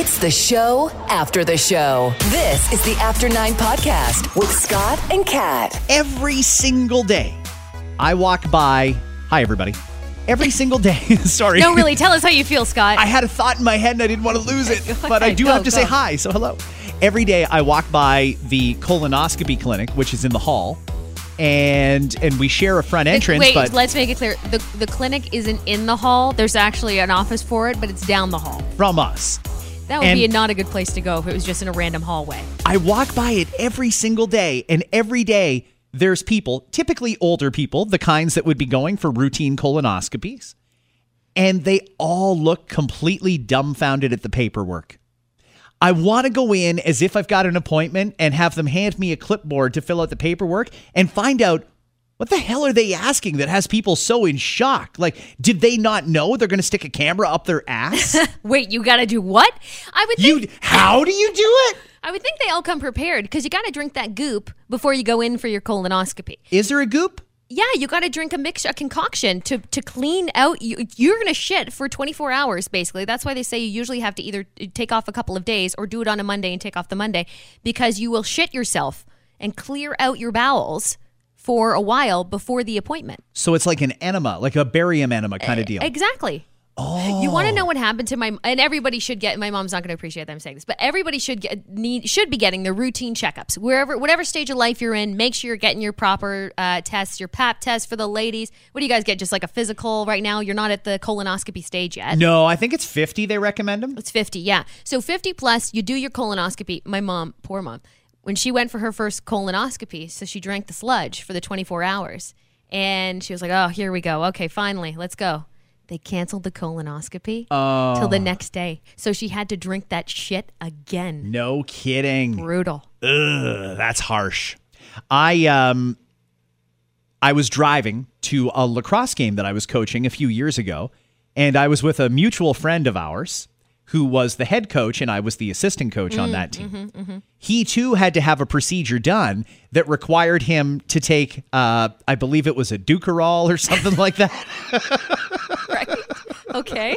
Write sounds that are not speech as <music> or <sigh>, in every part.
It's the show after the show. This is the After Nine Podcast with Scott and Kat. every single day I walk by. Hi, everybody. Every <laughs> single day. <laughs> Sorry. No, really, tell us how you feel, Scott. I had a thought in my head and I didn't want to lose it, <laughs> but I do go, have to say hi. So, hello. Every day I walk by the colonoscopy clinic, which is in the hall, and and we share a front entrance. Wait, but let's make it clear. The the clinic isn't in the hall. There's actually an office for it, but it's down the hall. from us, That would And- be not a good place to go if it was just in a random hallway. I walk by it every single day, and every day there's people, typically older people, the kinds that would be going for routine colonoscopies, and they all look completely dumbfounded at the paperwork. I want to go in as if I've got an appointment and have them hand me a clipboard to fill out the paperwork and find out what the hell are they asking that has people so in shock? Like, did they not know they're going to stick a camera up their ass? <laughs> Wait, you got to do what? I would think you, how do you do it? I would think they all come prepared because you got to drink that goop before you go in for your colonoscopy. Is there a goop? Yeah, you got to drink a mix, a concoction to to clean out. You, you're gonna shit for 24 hours, basically. That's why they say you usually have to either take off a couple of days or do it on a Monday and take off the Monday because you will shit yourself and clear out your bowels for a while before the appointment. So it's like an enema, like a barium enema kind of deal. Exactly. Oh. You want to know what happened to my and everybody should get my mom's not going to appreciate that I'm saying this, but everybody should get need should be getting their routine checkups. Wherever whatever stage of life you're in, make sure you're getting your proper uh, tests, your pap test for the ladies. What do you guys get? Just like a physical right now? You're not at the colonoscopy stage yet. No, I think it's 50 they recommend them. It's 50, yeah. So 50 plus, you do your colonoscopy. My mom, poor mom, when she went for her first colonoscopy, so she drank the sludge for the 24 hours. And she was like, oh, here we go. Okay, finally, let's go. They canceled the colonoscopy till the next day. So she had to drink that shit again. No kidding. Brutal. Ugh, that's harsh. I um I was driving to a lacrosse game that I was coaching a few years ago, and I was with a mutual friend of ours who was the head coach and I was the assistant coach on that team. He too had to have a procedure done that required him to take uh I believe it was a Ducarol or something like that. <laughs> Right? okay.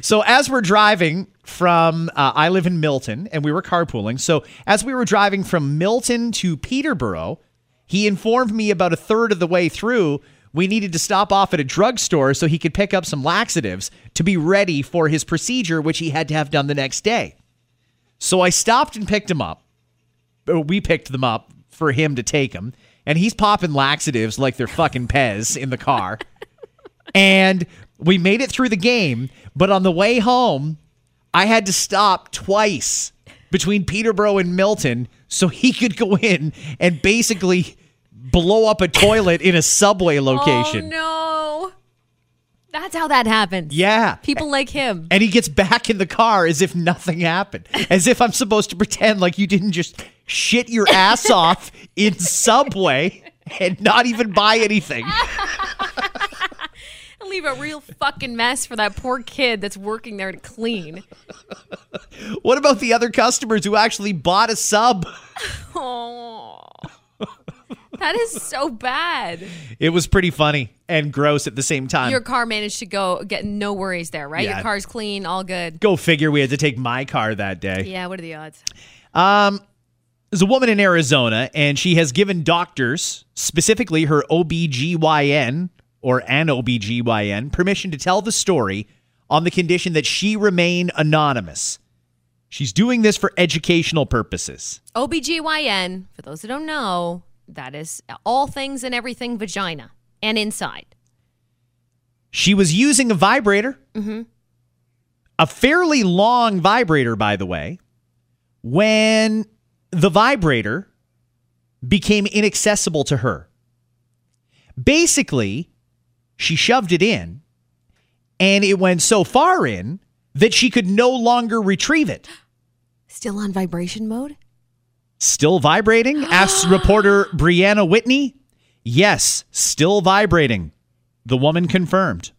So as we're driving from, uh, I live in Milton, and we were carpooling. So as we were driving from Milton to Peterborough, he informed me about a third of the way through we needed to stop off at a drugstore so he could pick up some laxatives to be ready for his procedure, which he had to have done the next day. So I stopped and picked him up. Uh, we picked them up for him to take them, and he's popping laxatives like they're fucking Pez in the car and we made it through the game. But on the way home, I had to stop twice between Peterborough and Milton so he could go in and basically blow up a toilet in a subway oh, location. Oh, no. That's how that happens. Yeah. People like him. And he gets back in the car as if nothing happened, as if I'm supposed to pretend like you didn't just shit your ass <laughs> off in Subway and not even buy anything. <laughs> Leave a real fucking mess for that poor kid that's working there to clean. What about the other customers who actually bought a sub? <laughs> Oh, that is so bad. It was pretty funny and gross at the same time. Your car managed to go get no worries there, right? Yeah. Your car's clean, all good. Go figure we had to take my car that day. Yeah, what are the odds? Um, There's a woman in Arizona and she has given doctors, specifically her OBGYN or an OBGYN, permission to tell the story on the condition that she remain anonymous. She's doing this for educational purposes. OBGYN, for those who don't know, that is all things and everything vagina and inside. She was using a vibrator, mm-hmm. a fairly long vibrator, by the way, when the vibrator became inaccessible to her. Basically, she shoved it in, and it went so far in that she could no longer retrieve it. <gasps> Still on vibration mode? Still vibrating? asks <gasps> reporter Brianna Whitney. Yes, still vibrating. The woman confirmed.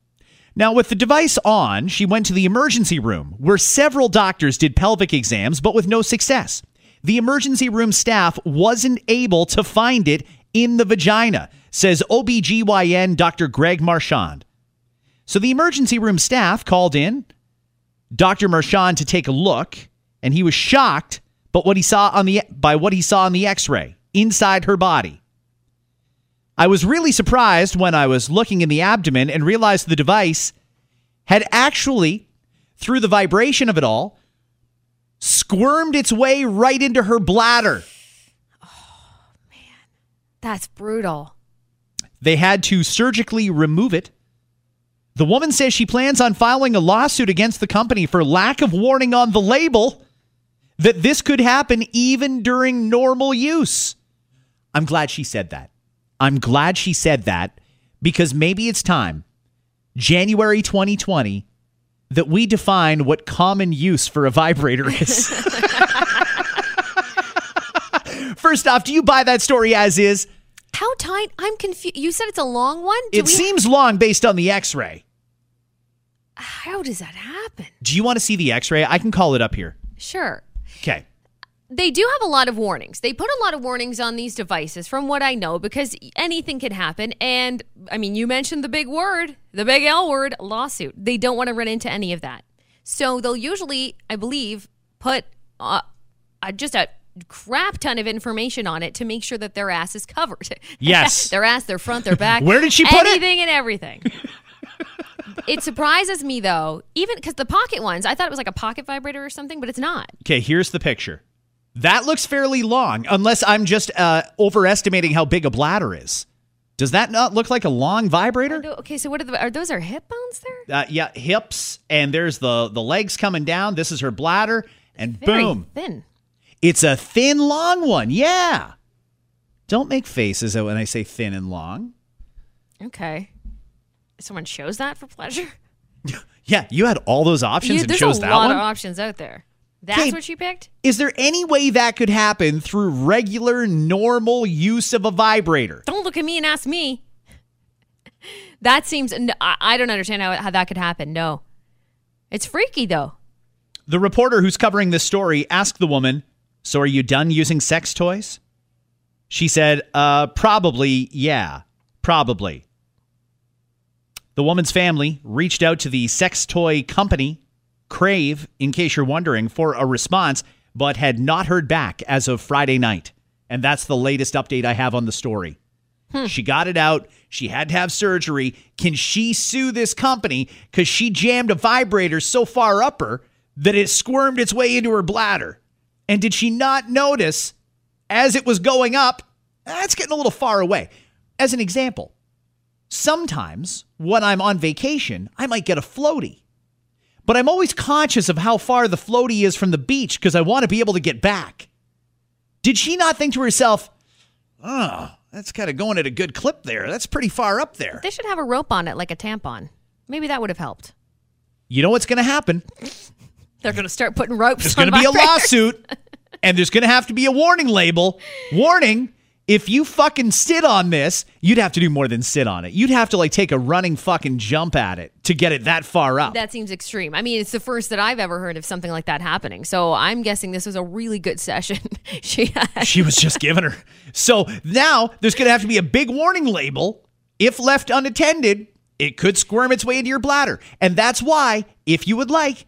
Now, with the device on, she went to the emergency room where several doctors did pelvic exams, but with no success. The emergency room staff wasn't able to find it in the vagina, says OBGYN Dr. Greg Marchand. So the emergency room staff called in Dr. Marchand to take a look, and he was shocked but what he saw on the by what he saw on the x-ray inside her body. I was really surprised when I was looking in the abdomen and realized the device had actually through the vibration of it all squirmed its way right into her bladder. Oh man, that's brutal. They had to surgically remove it. The woman says she plans on filing a lawsuit against the company for lack of warning on the label that this could happen even during normal use. I'm glad she said that. I'm glad she said that because maybe it's time, January 2020, that we define what common use for a vibrator is. <laughs> First off, do you buy that story as is? How tight? I'm confused. You said it's a long one? Do It we- seems long based on the x ray. How does that happen? Do you want to see the x ray? I can call it up here. Sure. Okay. They do have a lot of warnings. They put a lot of warnings on these devices, from what I know, because anything can happen. And I mean, you mentioned the big word, the big L word, lawsuit. They don't want to run into any of that. So they'll usually, I believe, put uh, uh, just a crap ton of information on it to make sure that their ass is covered. <laughs> Yes. their ass, their front, their back. <laughs> Where did she put it? Anything and everything. It surprises me though, even because the pocket ones, I thought it was like a pocket vibrator or something, but it's not. Okay, here's the picture. That looks fairly long, unless I'm just uh, overestimating how big a bladder is. Does that not look like a long vibrator? Okay, so what are the are those are hip bones there? Uh, yeah, hips, and there's the the legs coming down. This is her bladder, and Very boom, thin. it's a thin, long one. Yeah. Don't make faces when I say thin and long. Okay. Someone chose that for pleasure. <laughs> Yeah, you had all those options You- and there's chose a lot of options out there. That's Okay. what you picked. Is there any way that could happen through regular, normal use of a vibrator? Don't look at me and ask me. <laughs> That seems. I don't understand how, how that could happen. No, it's freaky though. The reporter who's covering this story asked the woman, So are you done using sex toys? She said, Uh, probably, yeah, probably. The woman's family reached out to the sex toy company, Crave, in case you're wondering, for a response, but had not heard back as of Friday night. And that's the latest update I have on the story. Hmm. She got it out. She had to have surgery. Can she sue this company because she jammed a vibrator so far up her that it squirmed its way into her bladder? And did she not notice as it was going up? That's getting a little far away. As an example, sometimes when I'm on vacation, I might get a floaty. But I'm always conscious of how far the floaty is from the beach because I want to be able to get back. Did she not think to herself, oh, that's kind of going at a good clip there. That's pretty far up there. They should have a rope on it like a tampon. Maybe that would have helped. You know what's going to happen? They're going to start putting ropes. There's going to be a lawsuit, and there's going to have to be a warning label. Warning. If you fucking sit on this, you'd have to do more than sit on it. You'd have to like take a running fucking jump at it to get it that far up. That seems extreme. I mean, it's the first that I've ever heard of something like that happening. So I'm guessing this was a really good session. <laughs> she had. she was just giving her. So now there's going to have to be a big warning label. If left unattended, it could squirm its way into your bladder. And that's why, if you would like,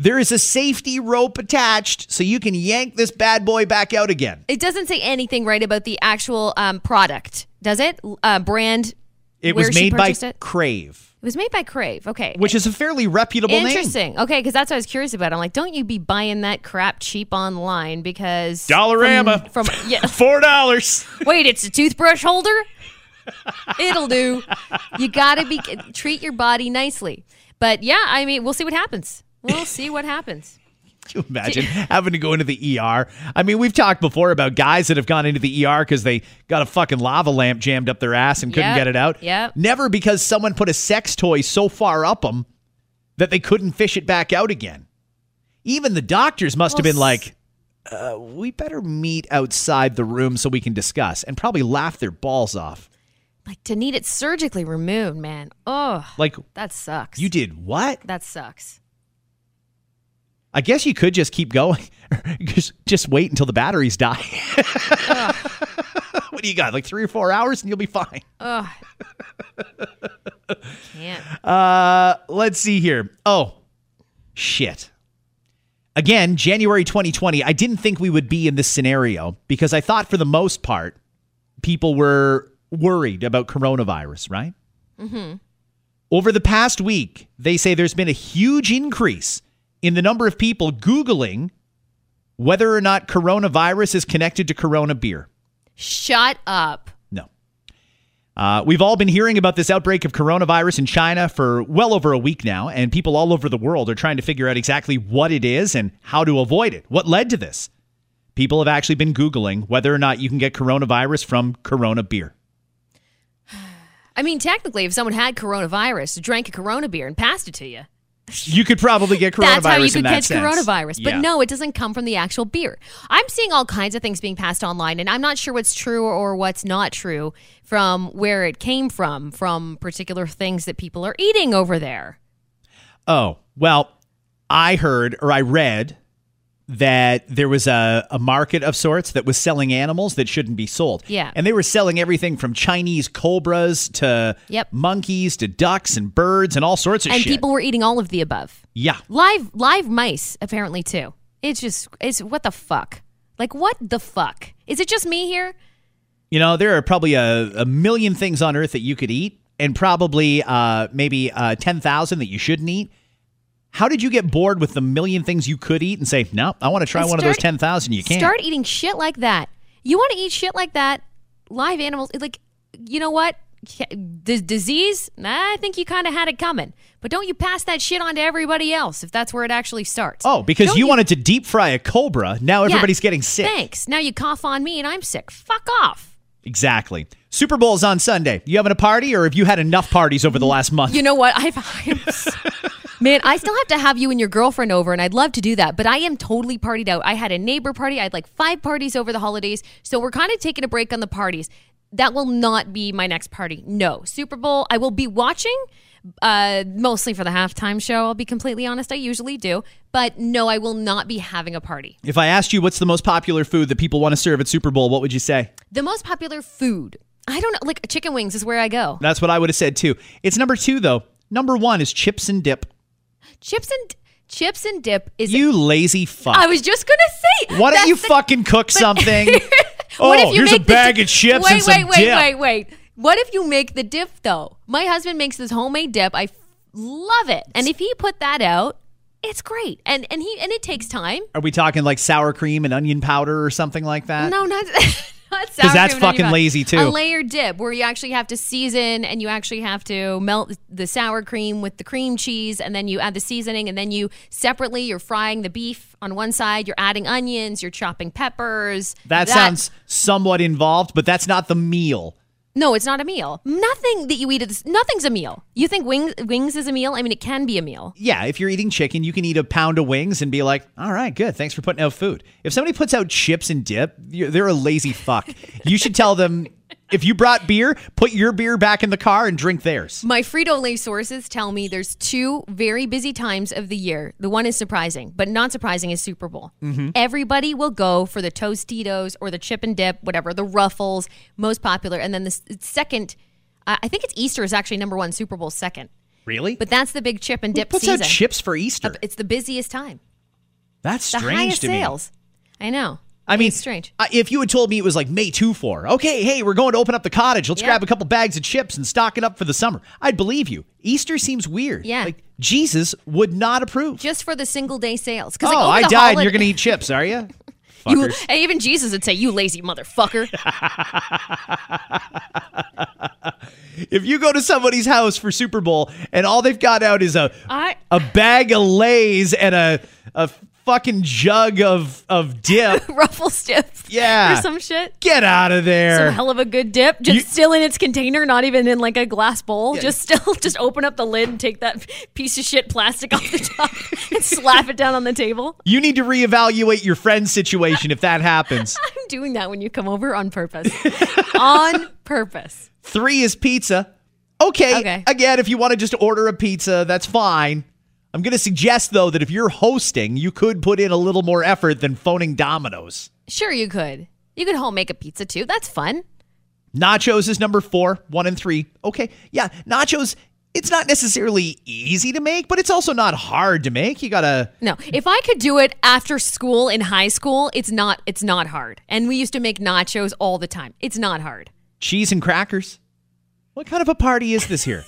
there is a safety rope attached so you can yank this bad boy back out again. It doesn't say anything right about the actual um, product, does it? Uh, brand. It was made by It? Crave, it was made by Crave. Okay. which is a fairly reputable name. Interesting. Okay, because that's what I was curious about. I'm like, don't you be buying that crap cheap online because Dollarama. from, from yeah. <laughs> Four dollars. <laughs> Wait, it's a toothbrush holder. It'll do. You gotta be treat your body nicely. But yeah, I mean, we'll see what happens. We'll see what happens. <laughs> Can you imagine having to go into the ER? I mean, we've talked before about guys that have gone into the ER because they got a fucking lava lamp jammed up their ass and couldn't Yep, get it out. yep. Never because someone put a sex toy so far up them that they couldn't fish it back out again. Even the doctors must have Well, been like, uh, we better meet outside the room so we can discuss and probably laugh their balls off. Like to need it surgically removed, man. Oh, Like, that sucks. you did what? that sucks. I guess you could just keep going. <laughs> just, just wait until the batteries die. <laughs> what do you got? Like three or four hours and you'll be fine. Ugh. <laughs> Can't. Uh, let's see here. Oh, shit. Again, January 2020, I didn't think we would be in this scenario because I thought for the most part, people were worried about coronavirus, right? Mm-hmm. Over the past week, they say there's been a huge increase in the number of people Googling whether or not coronavirus is connected to Corona beer. Shut up. No. Uh, we've all been hearing about this outbreak of coronavirus in China for well over a week now, and people all over the world are trying to figure out exactly what it is and how to avoid it. What led to this? People have actually been Googling whether or not you can get coronavirus from Corona beer. <sighs> I mean, technically, if someone had coronavirus, drank a Corona beer, and passed it to you, You could probably get coronavirus <laughs> that's how you could catch sense. coronavirus. But Yeah. no, it doesn't come from the actual beer. I'm seeing all kinds of things being passed online, and I'm not sure what's true or what's not true from where it came from, from particular things that people are eating over there. Oh, well, I heard or I read that there was a, a market of sorts that was selling animals that shouldn't be sold. Yeah. And they were selling everything from Chinese cobras to Yep. monkeys to ducks and birds and all sorts of and shit. people were eating all of the above. yeah. Live live mice apparently too. It's just it's what the fuck? Like what the fuck? Is it just me here? You know, there are probably a, a million things on earth that you could eat and probably uh, maybe uh, 10,000 that you shouldn't eat. How did you get bored with the million things you could eat and say, no, I want to try And one of those 10,000 you can't? Start eating shit like that. You want to eat shit like that? Live animals, like you know what? The disease, I think you kind of had it coming. But don't you pass that shit on to everybody else if that's where it actually starts. Oh, because Don't you, wanted to deep fry a cobra. Now Yeah. everybody's getting sick. Thanks. Now you cough on me and I'm sick. Fuck off. Exactly. Super Bowl's on Sunday. You having a party or have you had enough parties over the last month? You know what? <laughs> I've, man, I still have to have you and your girlfriend over, and I'd love to do that. But I am totally partied out. I had a neighbor party. I had like five parties over the holidays, so we're kind of taking a break on the parties. That will not be my next party. No, Super Bowl. I will be watching. Uh, mostly for the halftime show. I'll be completely honest. I usually do, but no, I will not be having a party. if I asked you what's the most popular food that people want to serve at Super Bowl, what would you say? The most popular food. I don't know. Like chicken wings is where I go. That's what I would have said too. It's number two though. Number one is chips and dip. Chips and chips and dip is. You lazy fuck. I was just gonna say. Why don't you the- fucking cook something? <laughs> Oh, here's a the bag of chips wait, and some wait, wait, dip. wait, wait. What if you make the dip though? My husband makes this homemade dip. I f- love it, and if he put that out, it's great. And and he and it takes time. Are we talking like sour cream and onion powder or something like that? No, not. <laughs> <laughs> sour that's fucking lazy, too. A layered dip where you actually have to season and you actually have to melt the sour cream with the cream cheese and then you add the seasoning and then you separately you're frying the beef on one side, you're adding onions, you're chopping peppers. That, sounds somewhat involved, but that's not the meal. No, it's not a meal. Nothing that you eat is nothing's a meal. You think wings wings is a meal? I mean, it can be a meal. Yeah, if you're eating chicken, you can eat a pound of wings and be like, all right, good. Thanks for putting out food. If somebody puts out chips and dip, they're a lazy fuck. you should tell them if you brought beer, put your beer back in the car and drink theirs. My Frito Lay sources tell me there's two very busy times of the year. The one is surprising, but not surprising is Super Bowl. Mm-hmm. Everybody will go for the Tostitos or the chip and dip, whatever, the Ruffles, most popular. And then the second, I think it's Easter is actually number one, Super Bowl second. Really? But that's the big chip and Who dip puts season. out chips for Easter? It's the busiest time, That's the strange highest to me. sales. I know. I mean, it's strange. uh, if you had told me it was like May 2 for, okay, hey, we're going to open up the cottage. Let's Yeah. grab a couple bags of chips and stock it up for the summer. I'd believe you. Easter seems weird. Yeah. Like, Jesus would not approve. Just for the single day sales. oh, like, I died and you're going to eat chips, are <laughs> you? You, and even Jesus would say, "You lazy motherfucker." <laughs> If you go to somebody's house for Super Bowl and all they've got out is a I- a bag of Lay's and a a fucking jug of of dip. <laughs> Ruffles dip. Yeah. Or some shit. Get out of there. Some hell of a good dip. Just You- still in its container, not even in like a glass bowl. Just still, <laughs> just open up the lid and take that piece of shit plastic off the <laughs> top and slap it down on the table. you need to reevaluate your friend's situation if that happens. I'm doing that when you come over on purpose. on purpose. Three is pizza. Okay. Okay. Again, if you want to just order a pizza, that's fine. I'm going to suggest, though, that if you're hosting, you could put in a little more effort than phoning Domino's. Sure, you could. You could home make a pizza too. That's fun. Nachos is number four, one and three. Okay. Yeah. Nachos, it's not necessarily easy to make, but it's also not hard to make. You got to. No, if I could do it after school in high school, it's not. It's not hard. And we used to make nachos all the time. It's not hard. cheese and crackers. What kind of a party is this here?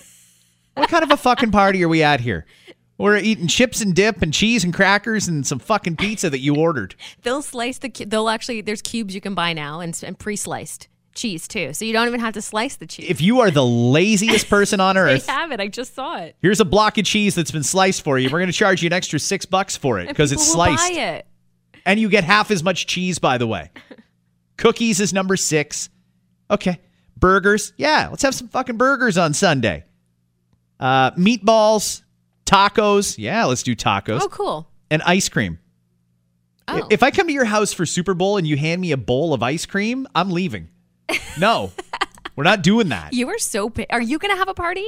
what kind of a fucking party are we at here? We're eating chips and dip and cheese and crackers and some fucking pizza that you ordered. <laughs> They'll slice the. They'll actually. There's cubes you can buy now and, and pre-sliced cheese too, so you don't even have to slice the cheese. If you are the laziest person on <laughs> earth, they have it. I just saw it. here's a block of cheese that's been sliced for you. We're going to charge you an extra six bucks for it because it's sliced. It. And you get half as much cheese, by the way. <laughs> Cookies is number six. Okay. Burgers. Yeah, let's have some fucking burgers on Sunday. Uh, meatballs, tacos. Yeah, let's do tacos. Oh, cool. And ice cream. Oh, If I come to your house for Super Bowl and you hand me a bowl of ice cream, I'm leaving. No, <laughs> we're not doing that. you are so. Pa- are you going to have a party?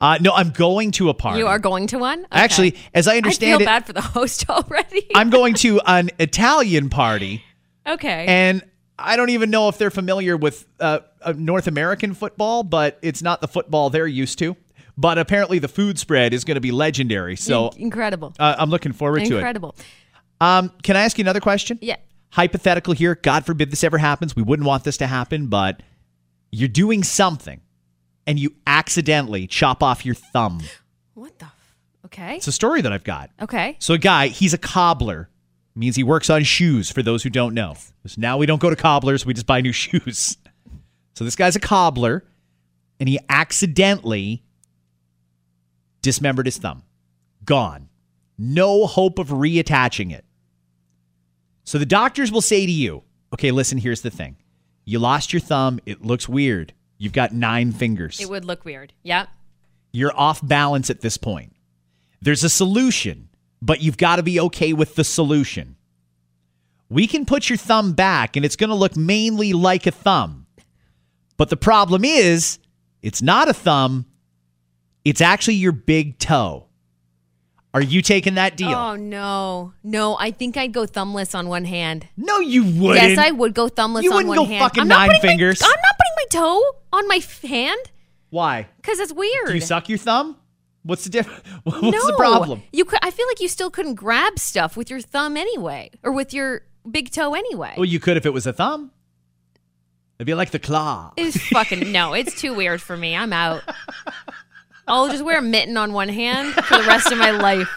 Uh, no, I'm going to a party. You are going to one. Okay. Actually, as I I understand feel it, bad for the <laughs> host already. I'm going to an Italian party. okay. And I don't even know if they're familiar with uh, uh, North American football, but it's not the football they're used to. But apparently, the food spread is going to be legendary. So incredible. uh, I'm looking forward to it. Incredible. Um, can I ask you another question? Yeah. Hypothetical here. God forbid this ever happens. We wouldn't want this to happen, but you're doing something and you accidentally chop off your thumb. <gasps> What the? F- okay. It's a story that I've got. Okay. So a guy, he's a cobbler. Means he works on shoes for those who don't know. So now we don't go to cobblers, we just buy new <laughs> shoes. So this guy's a cobbler and he accidentally dismembered his thumb. Gone. No hope of reattaching it. So the doctors will say to you, "Okay, listen, here's the thing. You lost your thumb, it looks weird. You've got 9 fingers." It would look weird. Yep. you're off balance at this point. There's a solution, but you've got to be okay with the solution. We can put your thumb back and it's going to look mainly like a thumb. But the problem is, it's not a thumb, it's actually your big toe. Are you taking that deal? Oh no, no! I think I'd go thumbless on one hand. no, you wouldn't. Yes, I would go thumbless You on wouldn't one go hand. fucking I'm not nine putting my- fingers. I'm not putting my toe on my f- hand Why? because it's weird. Do you suck your thumb? What's the difference? <laughs> What's no, the problem? You could. I feel like you still couldn't grab stuff with your thumb anyway, or with your big toe anyway. Well, you could if it was a thumb. It'd be like the claw. It's fucking no. It's too weird for me. I'm out. <laughs> I'll just wear a mitten on one hand for the rest of my life,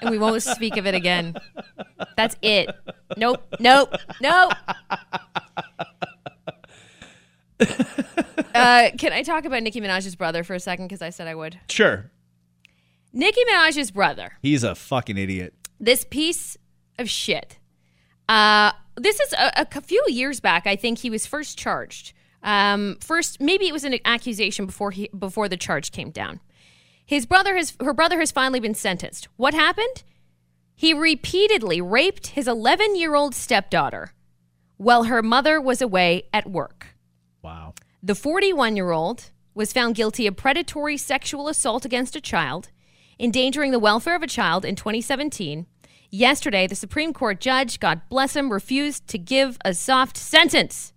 and we won't speak of it again. That's it. Nope. Nope. Nope. Uh, can I talk about Nicki Minaj's brother for a second? Because I said I would. Sure. Nicki Minaj's brother. He's a fucking idiot. this piece of shit. Uh, this is a few years back. I think he was first charged. Um, first, maybe it was an accusation before he before the charge came down. His brother has her brother has finally been sentenced. What happened? He repeatedly raped his 11 year old stepdaughter while her mother was away at work. Wow. The 41 year old was found guilty of predatory sexual assault against a child, endangering the welfare of a child in 2017. Yesterday, the Supreme Court judge, God bless him, refused to give a soft sentence.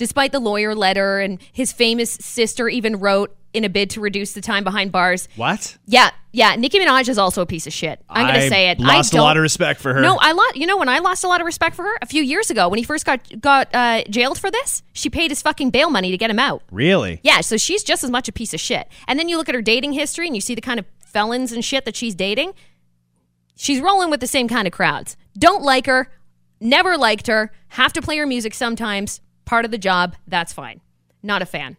Despite the lawyer letter and his famous sister even wrote in a bid to reduce the time behind bars. What? Yeah, yeah. Nicki Minaj is also a piece of shit. I'm I to say it. Lost I a lot of respect for her. no, I lost. You know when I lost a lot of respect for her a few years ago when he first got got uh, jailed for this. She paid his fucking bail money to get him out. really? Yeah, so she's just as much a piece of shit. And then you look at her dating history and you see the kind of felons and shit that she's dating. She's rolling with the same kind of crowds. Don't like her. Never liked her. Have to play her music sometimes. Part of the job. That's fine. Not a fan.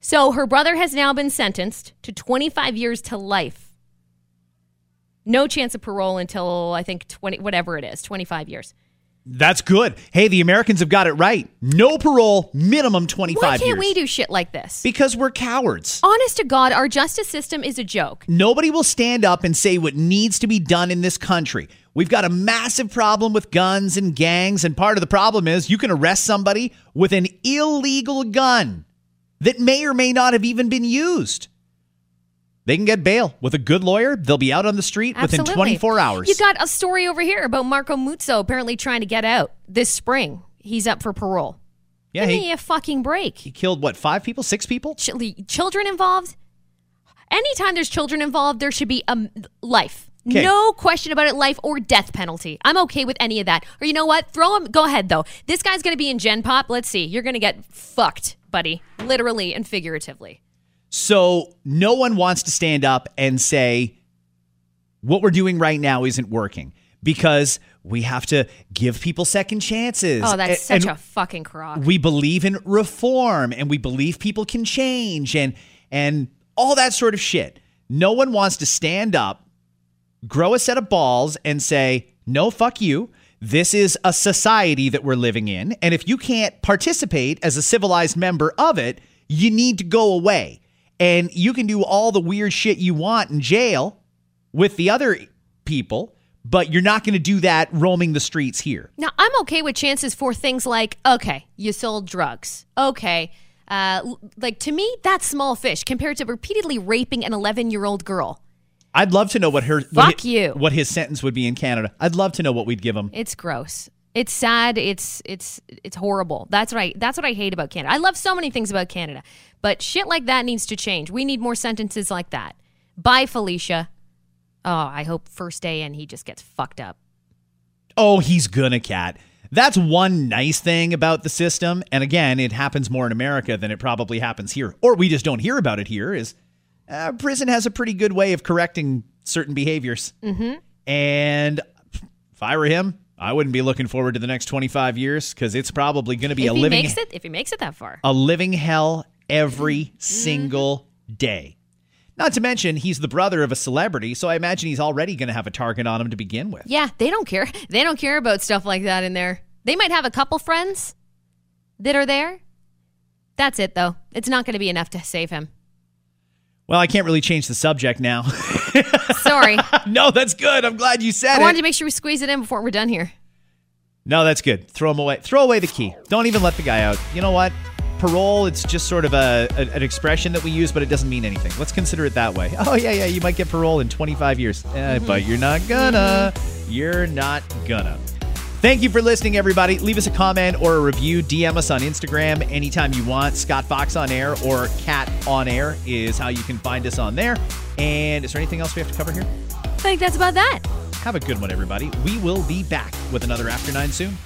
So her brother has now been sentenced to 25 years to life No chance of parole until I think 20, whatever it is, 25 years. That's good. Hey, the Americans have got it right. No parole, minimum 25 Why can't years. we do shit like this? because we're cowards. Honest to God, our justice system is a joke. Nobody will stand up and say what needs to be done in this country. We've got a massive problem with guns and gangs, and part of the problem is you can arrest somebody with an illegal gun that may or may not have even been used. They can get bail with a good lawyer. They'll be out on the street Absolutely. within 24 hours. You got a story over here about Marco Muzzo apparently trying to get out this spring. He's up for parole. yeah, Give he, me a fucking break. he killed what, five people, six people? Ch- children involved. Anytime there's children involved, there should be a um, life. No question about it, life or death penalty. I'm okay with any of that. Or you know what? Throw him. Go ahead though. This guy's gonna be in Gen Pop. Let's see. You're gonna get fucked, buddy, literally and figuratively. So no one wants to stand up and say, what we're doing right now isn't working because we have to give people second chances. Oh, that's A- such and a fucking crock. we believe in reform and we believe people can change and and all that sort of shit. No one wants to stand up, grow a set of balls and say, "No, fuck you. This is a society that we're living in, and if you can't participate as a civilized member of it, you need to go away." And you can do all the weird shit you want in jail with the other people, but you're not going to do that roaming the streets here. Now, I'm okay with chances for things like, okay, you sold drugs. Okay. Uh, like to me, that's small fish compared to repeatedly raping an 11 year old girl. I'd love to know what her Fuck what hi- you. what his sentence would be in Canada. I'd love to know what we'd give him. It's gross. It's sad. It's it's it's horrible. That's what I that's what I hate about Canada. I love so many things about Canada, but shit like that needs to change. We need more sentences like that. Bye, Felicia. Oh, I hope first day in he just gets fucked up. Oh, he's gonna cat. That's one nice thing about the system. And again, it happens more in America than it probably happens here, or we just don't hear about it here. Is uh, prison has a pretty good way of correcting certain behaviors. Mm-hmm. And if I were him, I wouldn't be looking forward to the next 25 years because it's probably going to be If a he living makes it, if he makes it that far. a living hell every Mm-hmm. single day. Not to mention, he's the brother of a celebrity, so I imagine he's already going to have a target on him to begin with. Yeah, they don't care. They don't care about stuff like that in there. They might have a couple friends that are there. That's it, though. It's not going to be enough to save him. Well, I can't really change the subject now. <laughs> Sorry. no, that's good. I'm glad you said I it. I wanted to make sure we squeeze it in before we're done here. no, that's good. Throw him away. Throw away the key. Don't even let the guy out. You know what? Parole, it's just sort of a, a- an expression that we use, but it doesn't mean anything. Let's consider it that way. <laughs> Oh, yeah, yeah, you might get parole in 25 years. Eh, But you're not gonna. You're not gonna. Thank you for listening, everybody. Leave us a comment or a review. DM us on Instagram anytime you want. Scott Fox on air or Kat on air is how you can find us on there. And is there anything else we have to cover here? I think that's about that. Have a good one, everybody. We will be back with another After Nine soon.